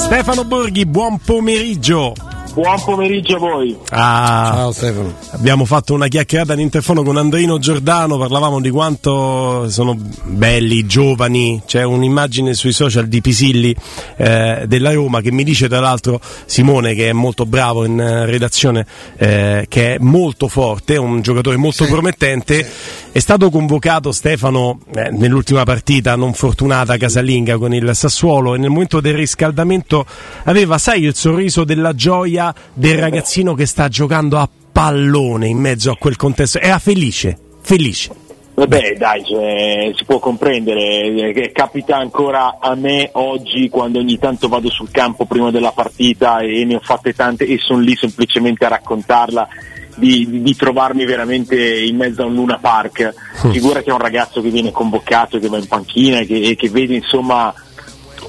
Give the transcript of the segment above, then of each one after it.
Stefano Borghi, buon pomeriggio. Buon pomeriggio a voi. Ah, Ciao Stefano. Abbiamo fatto una chiacchierata all'interfono con Andrino Giordano, parlavamo di quanto sono belli, giovani, c'è un'immagine sui social di Pisilli eh, della Roma che mi dice tra l'altro Simone che è molto bravo in eh, redazione, eh, che è molto forte, un giocatore molto Sì, promettente, è stato convocato Stefano eh, nell'ultima partita non fortunata casalinga con il Sassuolo e nel momento del riscaldamento aveva, sai, il sorriso della gioia del ragazzino che sta giocando a pallone in mezzo a quel contesto. Era felice, felice. Vabbè, dai, cioè, si può comprendere, eh, capita ancora a me oggi quando ogni tanto vado sul campo prima della partita e ne ho fatte tante e sono lì semplicemente a raccontarla. Di, di- di trovarmi veramente in mezzo a un Luna Park. Figura che è un ragazzo che viene convocato, che va in panchina che, e che vede insomma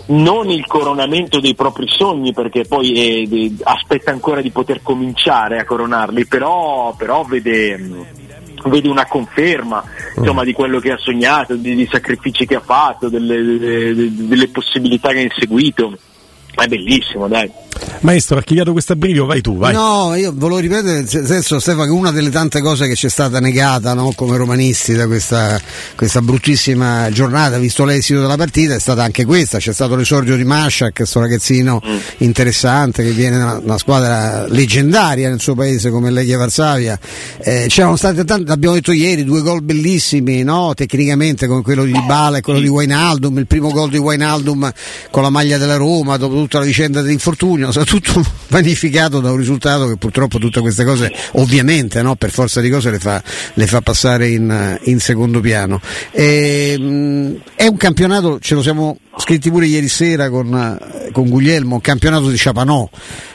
non il coronamento dei propri sogni perché poi eh, aspetta ancora di poter cominciare a coronarli, però, però vede, vede una conferma insomma, di quello che ha sognato, di sacrifici che ha fatto, delle, delle- delle possibilità che ha inseguito. È bellissimo, dai. Maestro, archiviato questo abbrivio, vai tu, vai. No, io volevo ripetere nel senso Stefano che una delle tante cose che ci è stata negata no, come romanisti da questa, questa bruttissima giornata, visto l'esito della partita, è stata anche questa, c'è stato l'esordio di Mashak, questo ragazzino interessante che viene da una, una squadra leggendaria nel suo paese come Legia Varsavia. Eh, c'erano state tante, l'abbiamo detto ieri, due gol bellissimi, no? tecnicamente come quello di Bala e quello di Wijnaldum, il primo gol di Wijnaldum con la maglia della Roma, dopo tutta la vicenda dell'infortunio, stato tutto vanificato da un risultato che purtroppo tutte queste cose ovviamente no, per forza di cose le fa, le fa passare in, in secondo piano. E, mh, è un campionato, ce lo siamo scritti pure ieri sera con, eh, con Guglielmo, campionato di Ciapanò,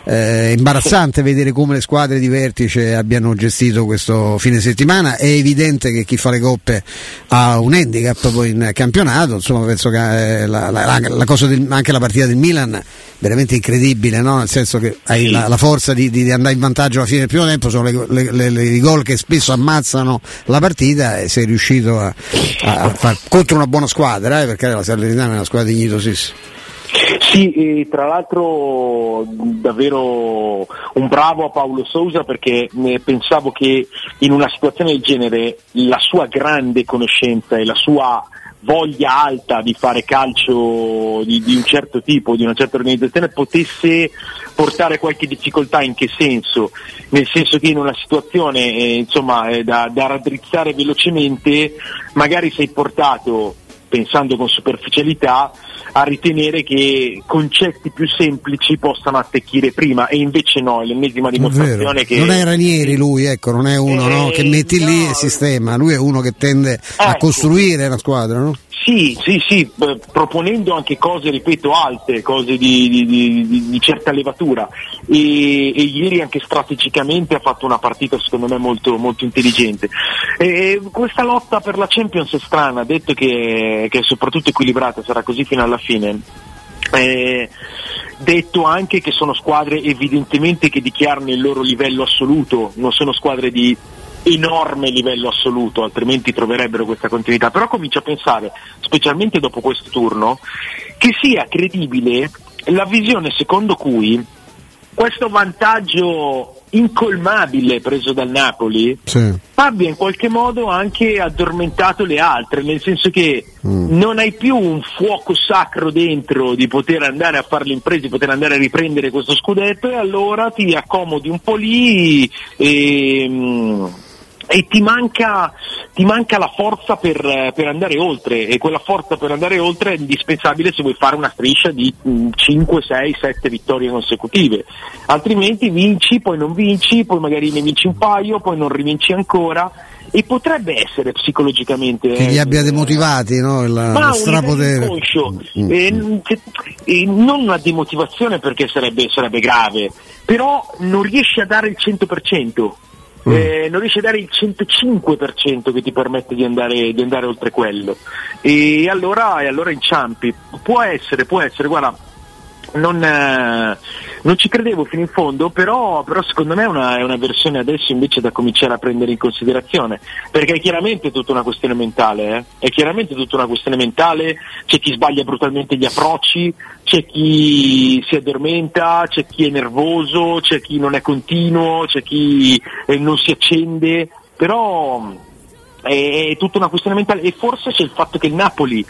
eh, imbarazzante vedere come le squadre di vertice abbiano gestito questo fine settimana, è evidente che chi fa le coppe ha un handicap poi in campionato, insomma penso che eh, la, la- la del- anche la partita del Milan veramente incredibile, no? nel senso che hai la, la forza di, di- andare in vantaggio alla fine del primo tempo, sono i gol che spesso ammazzano la partita e sei riuscito a, a far contro una buona squadra, eh, perché la Salernitana è una squadra dignitosissima. Sì, tra l'altro davvero un bravo a Paolo Sousa perché eh, pensavo che in una situazione del genere la sua grande conoscenza e la sua voglia alta di fare calcio di, di un certo tipo, di una certa organizzazione, potesse portare qualche difficoltà in che senso? Nel senso che in una situazione eh, insomma, eh, da, da raddrizzare velocemente magari sei portato pensando con superficialità, a ritenere che concetti più semplici possano attecchire prima e invece no, è l'ennesima dimostrazione che... Non è Ranieri lui, ecco, non è uno no, Eh, che metti lì no. e sistema, lui è uno che tende a Ecco. costruire una squadra, no? Sì, sì, sì, beh, proponendo anche cose, ripeto, alte, cose di, di- di- di- di certa levatura. E, e ieri anche strategicamente ha fatto una partita secondo me molto, molto intelligente. E questa lotta per la Champions è strana, detto che, che è soprattutto equilibrata, sarà così fino alla fine. Eh, detto anche che sono squadre evidentemente che dichiarano il loro livello assoluto, non sono squadre di enorme livello assoluto, altrimenti troverebbero questa continuità. Però comincio a pensare, specialmente dopo questo turno, che sia credibile la visione secondo cui questo vantaggio incolmabile preso dal Napoli Sì. abbia in qualche modo anche addormentato le altre, nel senso che Mm. non hai più un fuoco sacro dentro di poter andare a fare le imprese, di poter andare a riprendere questo scudetto e allora ti accomodi un po' lì e, mm, e ti manca, ti manca la forza per, per andare oltre e quella forza per andare oltre è indispensabile se vuoi fare una striscia di mm, 5, 6, 7 vittorie consecutive, altrimenti vinci, poi non vinci, poi magari ne vinci un paio, poi non rivinci ancora e potrebbe essere psicologicamente Che li eh, abbia demotivati, no? Il, ma strapotere. Mm. eh, n- che- eh, non una demotivazione perché sarebbe, sarebbe grave, però non riesce a dare il 100%. Mm. eh, non riesce a dare il 105% che ti permette di andare, di andare oltre quello e allora, e allora inciampi può essere, può essere, guarda non, eh, non ci credevo fino in fondo, però, però secondo me è una, è una, versione adesso invece da cominciare a prendere in considerazione, perché è chiaramente tutta una questione mentale, eh? è chiaramente tutta una questione mentale, c'è chi sbaglia brutalmente gli approcci, c'è chi si addormenta, c'è chi è nervoso, c'è chi non è continuo, c'è chi eh, non si accende, però è, è tutta una questione mentale e forse c'è il fatto che il Napoli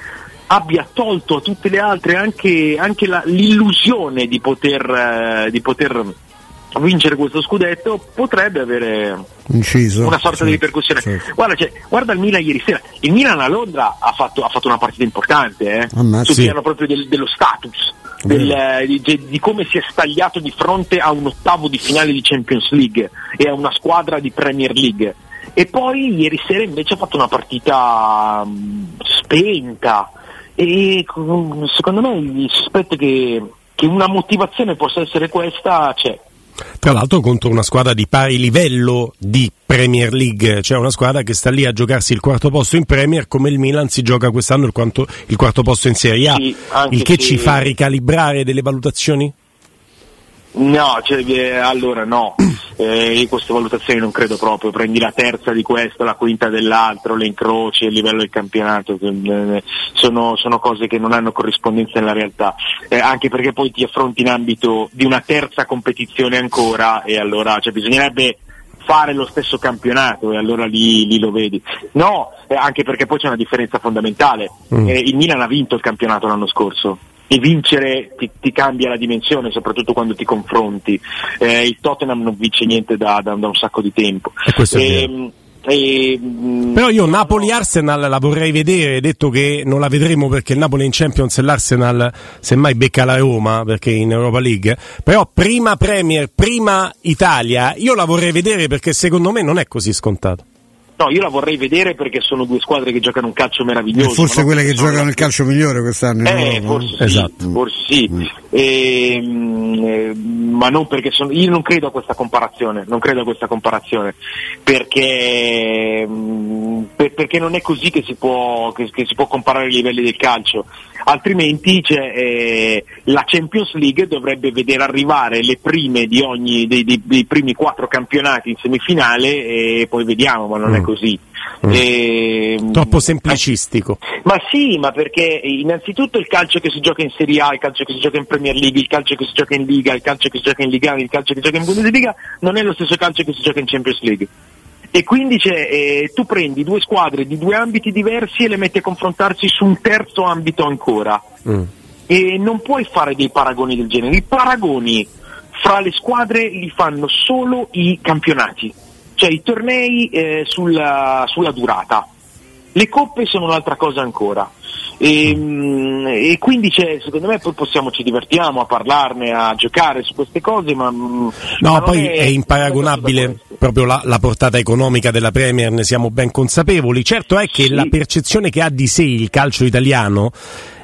abbia tolto a tutte le altre anche, anche la, l'illusione di poter, eh, di poter, vincere questo scudetto potrebbe avere Inciso, una sorta sì, di ripercussione. Sì. Guarda, cioè, guarda, il Milan ieri sera, il Milan a Londra ha fatto, ha fatto una partita importante eh, sul sì. piano proprio del, dello status. Del, eh, di, di, come si è stagliato di fronte a un ottavo di finale di Champions League e a una squadra di Premier League. E poi ieri sera invece ha fatto una partita mh, spenta, e secondo me il sospetto che, che una motivazione possa essere questa c'è. Tra l'altro contro una squadra di pari livello di Premier League, cioè una squadra che sta lì a giocarsi il quarto posto in Premier come il Milan si gioca quest'anno il, quanto, il quarto posto in Serie A, sì, il che ci fa ricalibrare delle valutazioni? No, cioè, eh, allora no, eh, io queste valutazioni non credo proprio, prendi la terza di questo, la quinta dell'altro, le incroci a livello del campionato, eh, sono, sono, cose che non hanno corrispondenza nella realtà, eh, anche perché poi ti affronti in ambito di una terza competizione ancora e allora cioè, bisognerebbe fare lo stesso campionato e allora lì, lì lo vedi. No, eh, anche perché poi c'è una differenza fondamentale, mm. Il Milan ha vinto il campionato l'anno scorso e vincere ti, ti, cambia la dimensione, soprattutto quando ti confronti. Eh, il Tottenham non vince niente da, da, da un sacco di tempo. E, ehm, e, mm, Però io Napoli-Arsenal la vorrei vedere, detto che non la vedremo perché il Napoli in Champions e l'Arsenal semmai becca la Roma perché in Europa League, però prima Premier, prima Italia, io la vorrei vedere perché secondo me non è così scontato. No, io la vorrei vedere perché sono due squadre che giocano un calcio meraviglioso. E forse quelle che giocano il calcio migliore quest'anno. Eh, forse, sì, esatto. forse sì. Mm. E, eh, ma non perché sono, io non credo a questa comparazione, non credo a questa comparazione, perché, mm, per, perché non è così che si, può, che, che si, può, comparare i livelli del calcio, altrimenti eh, la Champions League dovrebbe vedere arrivare le prime di ogni, dei, dei, dei primi quattro campionati in semifinale e poi vediamo, ma non mm. è così. Mm. E, Troppo semplicistico. Ma sì, ma perché innanzitutto il calcio che si gioca in Serie A, il calcio che si gioca in Premier League, il calcio che si gioca in Liga, il calcio che si gioca in Liga, il calcio che si gioca in Bundesliga non è lo stesso calcio che si gioca in Champions League. E quindi eh, tu prendi due squadre di due ambiti diversi e le metti a confrontarsi su un terzo ambito ancora. Mm. E non puoi fare dei paragoni del genere. I paragoni fra le squadre li fanno solo i campionati cioè i tornei eh, sulla, sulla, durata. Le coppe sono un'altra cosa ancora. E, mm, e quindi secondo me poi possiamo ci divertiamo a parlarne, a giocare su queste cose, ma, mm, no, ma poi è, è imparagonabile proprio la, la, portata economica della Premier, ne siamo ben consapevoli. Certo è che sì. la percezione che ha di sé il calcio italiano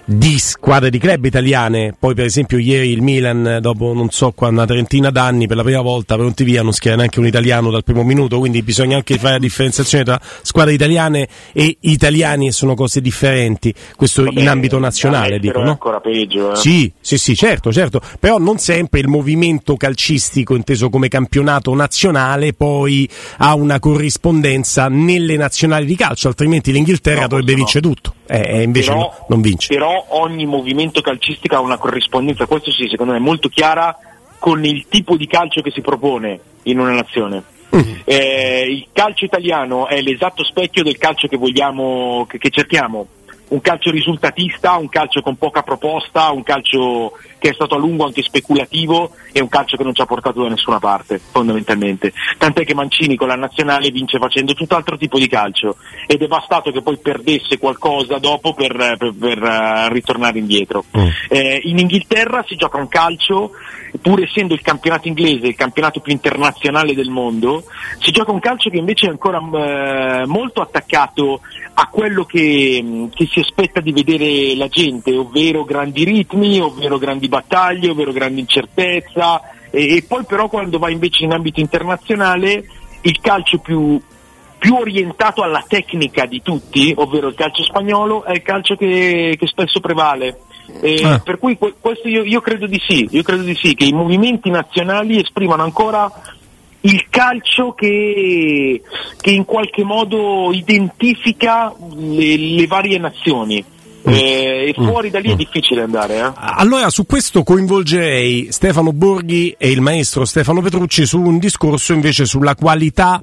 di squadre di club italiane. Poi, per esempio, ieri il Milan, dopo non so qua, una trentina d'anni, per la prima volta pronti via, non schiera neanche un italiano dal primo minuto. Quindi bisogna anche fare la differenziazione tra squadre italiane e italiani e sono cose differenti. Questo Vabbè, in ambito nazionale, dico, no? ancora peggio. Eh? Sì, sì, sì, certo, certo. Però non sempre il movimento calcistico, inteso come campionato nazionale, poi ha una corrispondenza nelle nazionali di calcio, altrimenti l'Inghilterra no, dovrebbe vincere no. tutto. E eh, invece però, no, non vince. Però ogni movimento calcistico ha una corrispondenza, questo sì, secondo me è molto chiara con il tipo di calcio che si propone in una nazione. Mm. Eh, il calcio italiano è l'esatto specchio del calcio che vogliamo, che, che cerchiamo un calcio risultatista, un calcio con poca proposta, un calcio che è stato a lungo anche speculativo e un calcio che non ci ha portato da nessuna parte, fondamentalmente. Tant'è che Mancini con la nazionale vince facendo tutt'altro tipo di calcio ed è bastato che poi perdesse qualcosa dopo per, per, per uh, ritornare indietro. Mm. Eh, in Inghilterra si gioca un calcio, pur essendo il campionato inglese il campionato più internazionale del mondo, si gioca un calcio che invece è ancora uh, molto attaccato a quello che, che, si aspetta di vedere la gente, ovvero grandi ritmi, ovvero grandi battaglie, ovvero grande incertezza e, e poi però quando va invece in ambito internazionale il calcio più, più, orientato alla tecnica di tutti, ovvero il calcio spagnolo, è il calcio che, che spesso prevale Eh, ah. Per cui questo io, io, credo di sì, io credo di sì, che i movimenti nazionali esprimano ancora il calcio che, che in qualche modo identifica le, le varie nazioni. Mm. Eh, e fuori da lì è mm. difficile andare. Eh? Allora su questo coinvolgerei Stefano Borghi e il maestro Stefano Petrucci su un discorso invece sulla qualità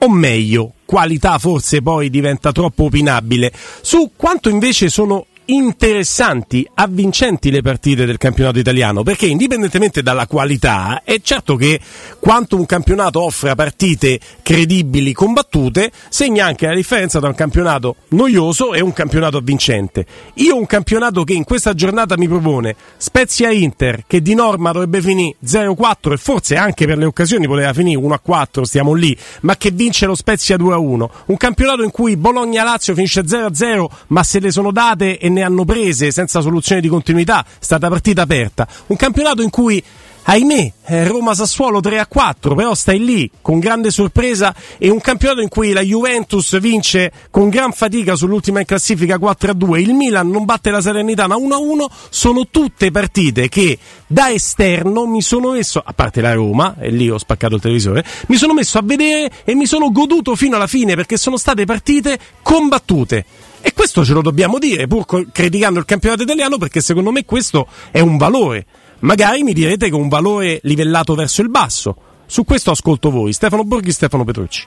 o meglio, qualità forse poi diventa troppo opinabile, su quanto invece sono interessanti, avvincenti le partite del campionato italiano, perché indipendentemente dalla qualità, è certo che quanto un campionato offre partite credibili, combattute, segna anche la differenza tra un campionato noioso e un campionato avvincente. Io un campionato che in questa giornata mi propone Spezia Inter, che di norma dovrebbe finire 0-4 e forse anche per le occasioni poteva finire 1-4, stiamo lì, ma che vince lo Spezia 2-1. Un campionato in cui Bologna-Lazio finisce 0-0, ma se le sono date e ne hanno prese senza soluzione di continuità, è stata partita aperta. Un campionato in cui ahimè, eh, Roma-Sassuolo 3-4, però stai lì con grande sorpresa e un campionato in cui la Juventus vince con gran fatica sull'ultima in classifica 4-2, il Milan non batte la Salernitana 1-1, sono tutte partite che da esterno mi sono messo, a parte la Roma, e lì ho spaccato il televisore, mi sono messo a vedere e mi sono goduto fino alla fine perché sono state partite combattute. E questo ce lo dobbiamo dire, pur criticando il campionato italiano, perché secondo me questo è un valore. Magari mi direte che è un valore livellato verso il basso. Su questo ascolto voi, Stefano Borghi e Stefano Petrucci.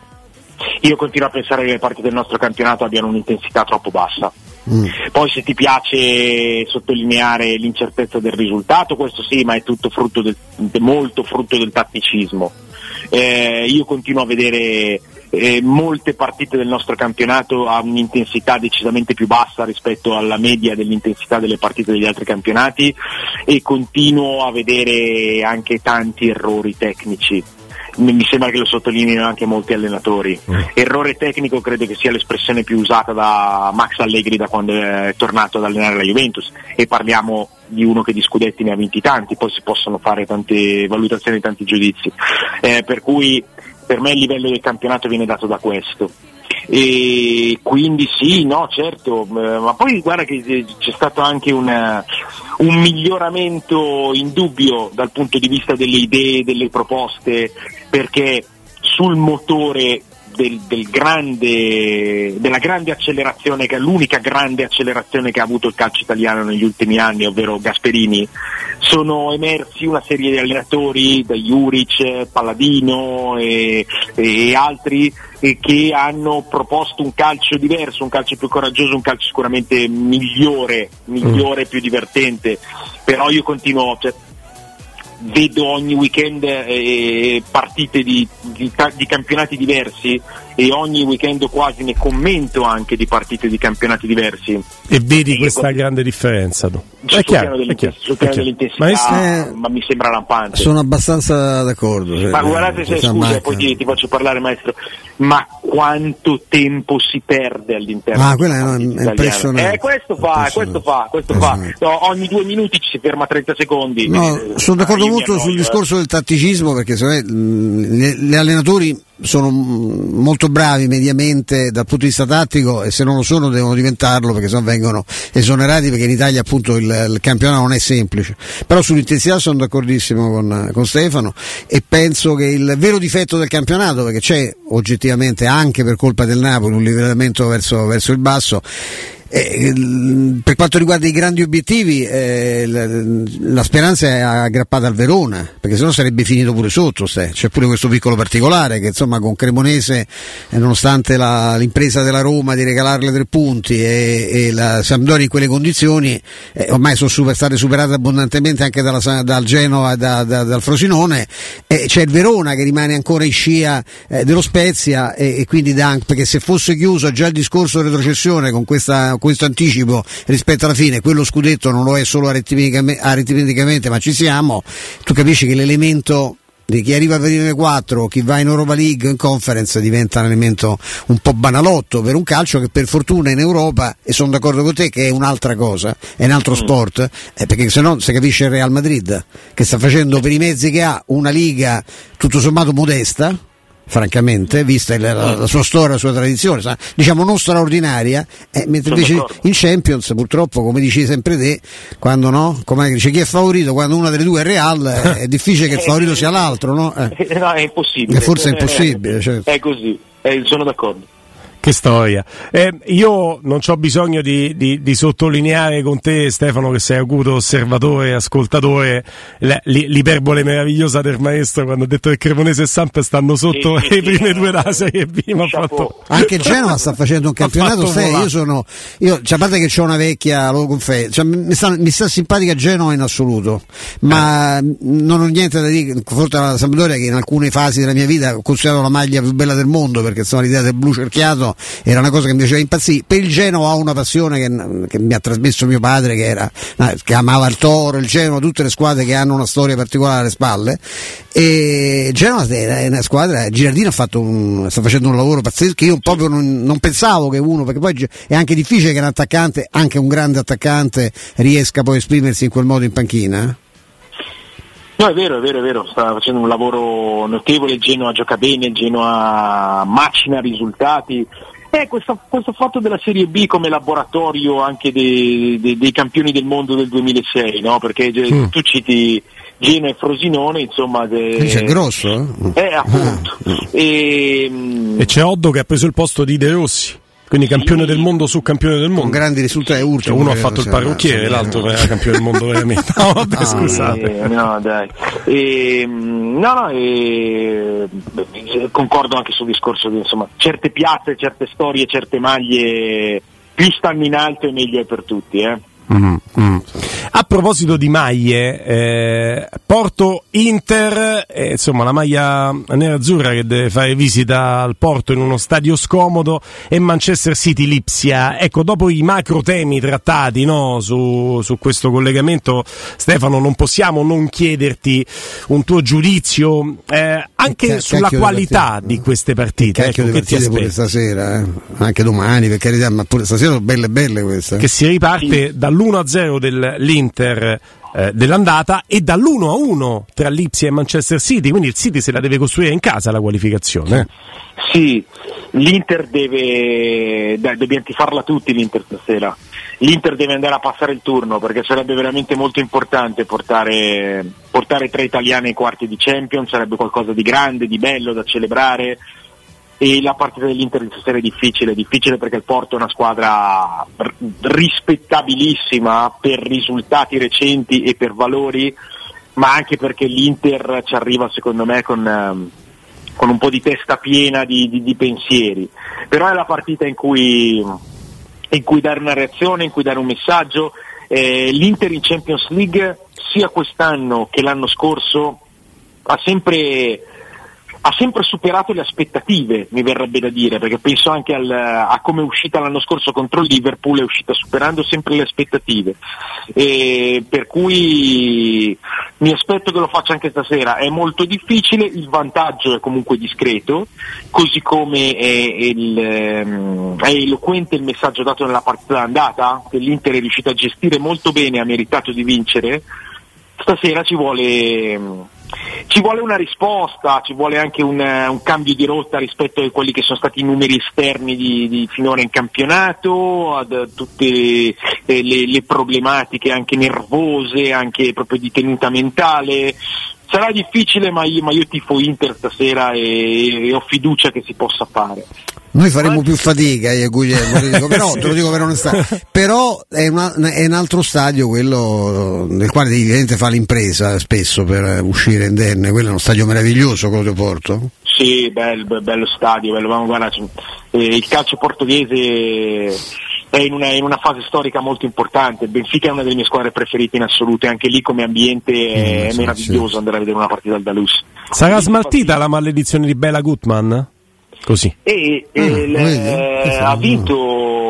Io continuo a pensare che le partite del nostro campionato abbiano un'intensità troppo bassa. Mm. Poi se ti piace sottolineare l'incertezza del risultato, questo sì, ma è tutto frutto del, molto frutto del tatticismo. Eh, io continuo a vedere eh, molte partite del nostro campionato a un'intensità decisamente più bassa rispetto alla media dell'intensità delle partite degli altri campionati e continuo a vedere anche tanti errori tecnici mi sembra che lo sottolineino anche molti allenatori. Mm. Errore tecnico credo che sia l'espressione più usata da Max Allegri da quando è tornato ad allenare la Juventus e parliamo di uno che di scudetti ne ha vinti tanti, poi si possono fare tante valutazioni, tanti giudizi. Eh, per cui per me il livello del campionato viene dato da questo. E quindi sì, no, certo, eh, ma poi guarda che c'è stato anche una, un miglioramento indubbio dal punto di vista delle idee, delle proposte, perché sul motore del, del grande, della grande accelerazione, che è l'unica grande accelerazione che ha avuto il calcio italiano negli ultimi anni, ovvero Gasperini, sono emersi una serie di allenatori, da Juric, Palladino e, e altri, e che hanno proposto un calcio diverso, un calcio più coraggioso, un calcio sicuramente migliore, migliore, mm. più divertente. Però io continuo, cioè, vedo ogni weekend eh, partite di, di, di, campionati diversi e ogni weekend quasi ne commento anche di partite di campionati diversi. E vedi e questa ecco, grande differenza? No? È chiaro, è chiaro, sul piano dell'intensità, ma, è... ma, mi sembra lampante. Sono abbastanza d'accordo. Ma cioè, guardate se scusa, poi ti, ti, faccio parlare maestro, ma quanto tempo si perde all'interno ah, quella è, è impressionante. Eh, questo fa, questo fa, questo fa. No, ogni due minuti ci si ferma 30 secondi. No, eh, sono d'accordo molto sul discorso del tatticismo perché me, gli allenatori sono molto bravi mediamente dal punto di vista tattico e se non lo sono devono diventarlo perché sennò vengono esonerati perché in Italia appunto il, il campionato non è semplice. Però sull'intensità sono d'accordissimo con, con, Stefano e penso che il vero difetto del campionato perché c'è oggettivamente anche per colpa del Napoli un livellamento verso, verso il basso eh, per quanto riguarda i grandi obiettivi, eh, la, la, speranza è aggrappata al Verona, perché sennò sarebbe finito pure sotto. Se. C'è pure questo piccolo particolare che insomma con Cremonese, eh, nonostante la, l'impresa della Roma di regalarle tre punti e, e la Sampdoria in quelle condizioni, eh, ormai sono super, state superate abbondantemente anche dalla, dal Genova e da, da, dal Frosinone, c'è il Verona che rimane ancora in scia eh, dello Spezia e, e quindi da, perché se fosse chiuso già il discorso di retrocessione con questa questo anticipo rispetto alla fine, quello scudetto non lo è solo aritmeticamente, ma ci siamo, tu capisci che l'elemento di chi arriva a venire 4 chi va in Europa League in conference diventa un elemento un po' banalotto per un calcio che per fortuna in Europa e sono d'accordo con te che è un'altra cosa è un altro mm. sport eh, perché se no si capisce il Real Madrid che sta facendo per i mezzi che ha una liga tutto sommato modesta francamente, vista la, la, la, sua storia, la sua tradizione, sa, diciamo non straordinaria, eh, mentre invece in Champions purtroppo, come dici sempre te, quando no, come dice chi è favorito, quando una delle due è Real, è difficile che il favorito sia l'altro, no? Eh. no è impossibile. E forse è impossibile. Certo. È così, eh, sono d'accordo. Che storia. Eh, io non ho bisogno di, di, di, sottolineare con te, Stefano, che sei acuto osservatore e ascoltatore, l'iperbole meravigliosa del maestro quando ha detto che Cremonese e Samp stanno sotto sì, le sì, prime sì, due da Serie B. Fatto... Anche Genova sta facendo un campionato. Stai, io sono. Io, cioè, a parte che c'è una vecchia, lo confesso, cioè, mi, sta, mi, sta, simpatica Genova in assoluto, ma eh. non ho niente da dire. Forse la Sampdoria, che in alcune fasi della mia vita ho considerato la maglia più bella del mondo perché insomma l'idea del blu cerchiato era una cosa che mi piaceva impazzire. Per il Genoa ho una passione che, che mi ha trasmesso mio padre, che, era, che amava il Toro, il Genoa, tutte le squadre che hanno una storia particolare alle spalle. E Genoa è una squadra, Girardino un, sta facendo un lavoro pazzesco che io proprio non, non, pensavo che uno, perché poi è anche difficile che un attaccante, anche un grande attaccante, riesca poi a esprimersi in quel modo in panchina. Eh. No, è vero, è vero, è vero, sta facendo un lavoro notevole, Genoa gioca bene, Genoa macina risultati. Eh, questo, questo, fatto della Serie B come laboratorio anche dei, dei, dei campioni del mondo del 2006, no? Perché mm. tu citi Genoa e Frosinone, insomma... De... C'è grosso? Eh, eh appunto. Ah. E, e c'è Oddo che ha preso il posto di De Rossi. Quindi campione del mondo su campione del mondo. Con grandi risultati urti. Cioè, uno ha fatto il parrucchiere, l'altro era campione del mondo veramente. No, vabbè, ah, scusate. Eh, no, dai. E, no, no, e, concordo anche sul discorso di insomma, certe piazze, certe storie, certe maglie più stanno in alto e meglio è per tutti, eh. Mm, mm. A proposito di maglie, eh, Porto Inter, eh, insomma la maglia nera-azzurra che deve fare visita al Porto in uno stadio scomodo e Manchester City Lipsia. Ecco, dopo i macro temi trattati no, su, su, questo collegamento, Stefano, non possiamo non chiederti un tuo giudizio eh, anche che, sulla qualità di, di, queste partite. Ecco, che ti pure stasera, eh? anche domani, per carità, ma pure stasera sono belle belle queste. Che si riparte sì. Dall'1-0 dell'Inter eh, dell'andata e dall'1-1 tra Lipsia e Manchester City, quindi il City se la deve costruire in casa la qualificazione. Sì, l'Inter deve, dai, dobbiamo farla tutti l'Inter stasera. L'Inter deve andare a passare il turno perché sarebbe veramente molto importante portare, portare tre italiani ai quarti di Champions, sarebbe qualcosa di grande, di bello da celebrare e la partita dell'Inter di stasera è difficile, difficile perché il Porto è una squadra rispettabilissima per risultati recenti e per valori, ma anche perché l'Inter ci arriva secondo me con, ehm, con un po' di testa piena di, di, di pensieri. Però è la partita in cui, in cui, dare una reazione, in cui dare un messaggio. Eh, L'Inter in Champions League sia quest'anno che l'anno scorso ha sempre ha sempre superato le aspettative, mi verrebbe da dire, perché penso anche al, a come è uscita l'anno scorso contro il Liverpool, è uscita superando sempre le aspettative. E per cui mi aspetto che lo faccia anche stasera. È molto difficile, il vantaggio è comunque discreto, così come è, il, ehm, è eloquente il messaggio dato nella partita andata, che l'Inter è riuscito a gestire molto bene, ha meritato di vincere. Stasera ci vuole ci vuole una risposta, ci vuole anche un, un, cambio di rotta rispetto a quelli che sono stati i numeri esterni di, di finora in campionato, ad tutte le, le, le problematiche anche nervose, anche proprio di tenuta mentale. Sarà difficile ma io, ma io tifo Inter stasera e, e ho fiducia che si possa fare. Noi faremo più fatica, io Guglielmo, te dico, però, te lo dico per onestà, però è, una, è, un altro stadio quello nel quale devi fare l'impresa spesso per uscire indenne, quello è uno stadio meraviglioso quello di Porto. Sì, bello, bello stadio, bello, guarda, eh, il calcio portoghese è in una, in una, fase storica molto importante. Il Benfica è una delle mie squadre preferite in assoluto e anche lì come ambiente è, mm, sì, meraviglioso sì. andare a vedere una partita al Dalus. Sarà smaltita la maledizione di Bela Gutman? Così. E, e mm, le, ha vinto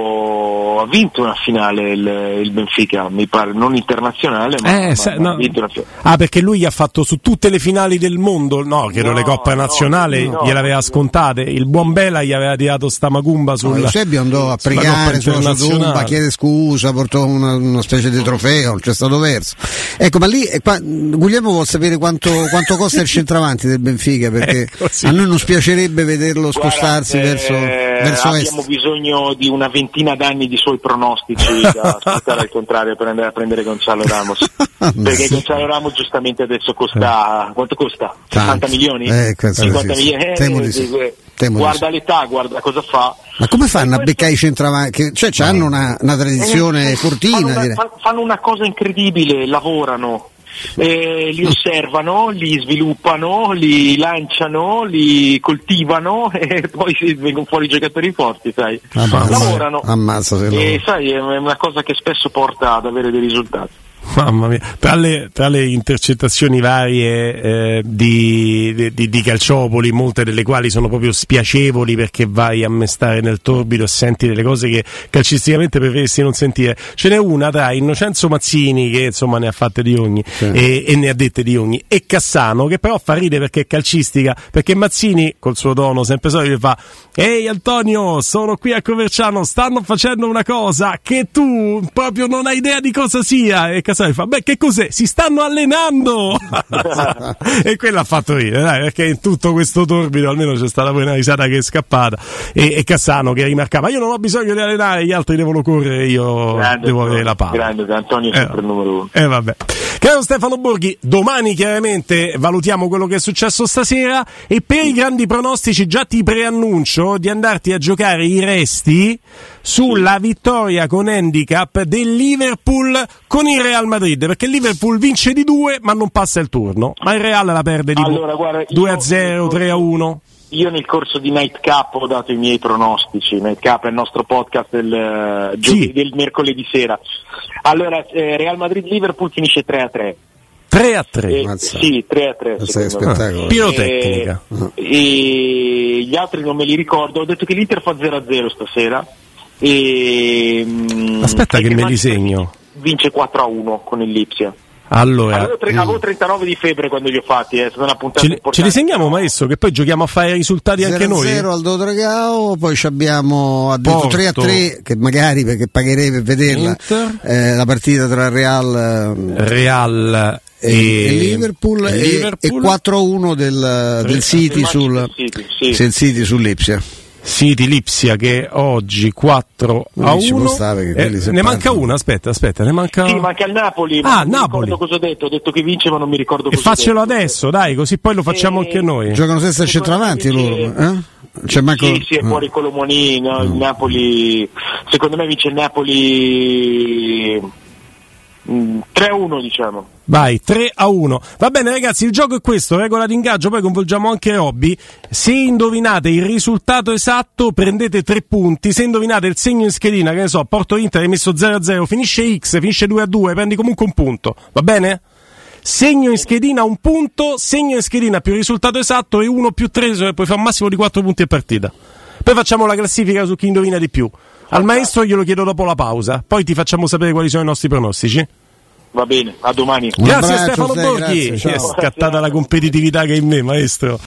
ha vinto una finale il, il Benfica, mi pare, non internazionale, ma, Eh, ma- sa- ma no. ha vinto una finale. Ah, perché lui ha fatto su tutte le finali del mondo, no, che erano No, le coppe no, nazionali, no. gliel'aveva scontate. Il buon Bela gli aveva tirato sta macumba No, sul. Eusebio andò a pregare Coppa sulla sua internazionale. tomba, chiede scusa, portò una, una specie di trofeo, non c'è stato verso. Ecco, ma lì eh, qua, Guglielmo vuol sapere quanto, quanto costa il centravanti del Benfica, perché Ecco, sì. a noi non spiacerebbe vederlo scostarsi Guarda, verso, eh, verso abbiamo est. bisogno di una ventina d'anni di suoi pronostici da ascoltare al contrario per andare a prendere Gonzalo Ramos. Perché Sì. Gonzalo Ramos giustamente adesso costa quanto costa? 60 Tanto. milioni? Eh, penso di 50 sì, sì. milioni? Eh, sì. eh, guarda l'età, guarda cosa fa. Ma come fanno a beccare i centravanti? Cioè, ci hanno una, una tradizione Eh, fortina, fanno una, fanno una cosa incredibile, lavorano. Eh, li osservano, li sviluppano, li lanciano, li coltivano e poi vengono fuori i giocatori forti, sai. Ammazza, Lavorano. ammazza E sai, è una cosa che spesso porta ad avere dei risultati. Mamma mia, tra le, tra le intercettazioni varie eh, di, di- di Calciopoli, molte delle quali sono proprio spiacevoli perché vai a mestare nel torbido e senti delle cose che calcisticamente preferissi non sentire. Ce n'è una tra Innocenzo Mazzini, che insomma ne ha fatte di ogni e, e ne ha dette di ogni, e Cassano, che però fa ridere perché è calcistica, perché Mazzini, col suo tono sempre solito, fa Ehi Antonio, sono qui a Coverciano, stanno facendo una cosa che tu proprio non hai idea di cosa sia. E Cassano gli fa, beh che cos'è? Si stanno allenando! e quello ha fatto ridere, dai, perché in tutto questo torbido almeno c'è stata poi una risata che è scappata. E, e Cassano che rimarcava, io non ho bisogno di allenare, gli altri devono correre, io Grande, devo avere la palla. Grande, Antonio è Eh, sempre il numero uno. eh vabbè. Caro Stefano Borghi, domani chiaramente valutiamo quello che è successo stasera e per i grandi pronostici già ti preannuncio di andarti a giocare i resti sulla vittoria con handicap del Liverpool con il Real Madrid, perché il Liverpool vince di due ma non passa il turno, ma il Real la perde di Allora, guarda, 2 a io- 0, 3 a 1. Io nel corso di Nightcap ho dato i miei pronostici, Nightcap è il nostro podcast del, eh, giovedì- Sì. del mercoledì sera. Allora, eh, Real Madrid-Liverpool finisce 3 a 3. 3 a 3. Eh, sì, 3 a 3. Questo è secondo me. spettacolo. Pirotecnica. E, e gli altri non me li ricordo. Ho detto che l'Inter fa 0 a 0 stasera. E, mm, Aspetta che me li segno. Vince 4 a 1 con il Lipsia. Allora, Avevo, tre- avevo 39 di febbre quando li ho fatti, è stata una puntata ce, li- ce importante. li segniamo maestro che poi giochiamo a fare i risultati anche noi? 0 al Dodragao, poi ci abbiamo detto Porto. 3 a 3 che magari perché pagherei per vederla eh, la partita tra Real eh, Real e, e, e Liverpool, e Liverpool. e 4 a 1 del, del City sul City, sì. del City sull'Ipsia. City Lipsia che oggi 4 a Lì ci può 1 stare Eh, ne manca partono. una aspetta aspetta ne manca Sì, manca il Napoli. Ah, ma non mi Napoli. ricordo cosa ho detto. Ho detto che vince, ma non mi ricordo e cosa ho faccelo detto. adesso dai così poi lo facciamo Eh, anche noi Giocano senza centravanti loro, eh? C'è manco Sì, sì, è fuori Colomoni, no, il Napoli, secondo me vince il Napoli mm, 3-1 diciamo. vai 3 a 1 va bene ragazzi il gioco è questo regola d'ingaggio poi coinvolgiamo anche Robby se indovinate il risultato esatto prendete 3 punti se indovinate il segno in schedina che ne so Porto Inter hai messo 0 a 0 finisce X finisce 2 a 2 prendi comunque un punto va bene? segno in schedina un punto, segno in schedina più risultato esatto e 1 più 3, puoi fare un massimo di 4 punti a partita. Poi facciamo la classifica su chi indovina di più. Al maestro glielo chiedo dopo la pausa, poi ti facciamo sapere quali sono i nostri pronostici. Va bene, a domani. Grazie abbraccio, Stefano Ste, Borghi, grazie, è scattata la competitività che è in me, maestro.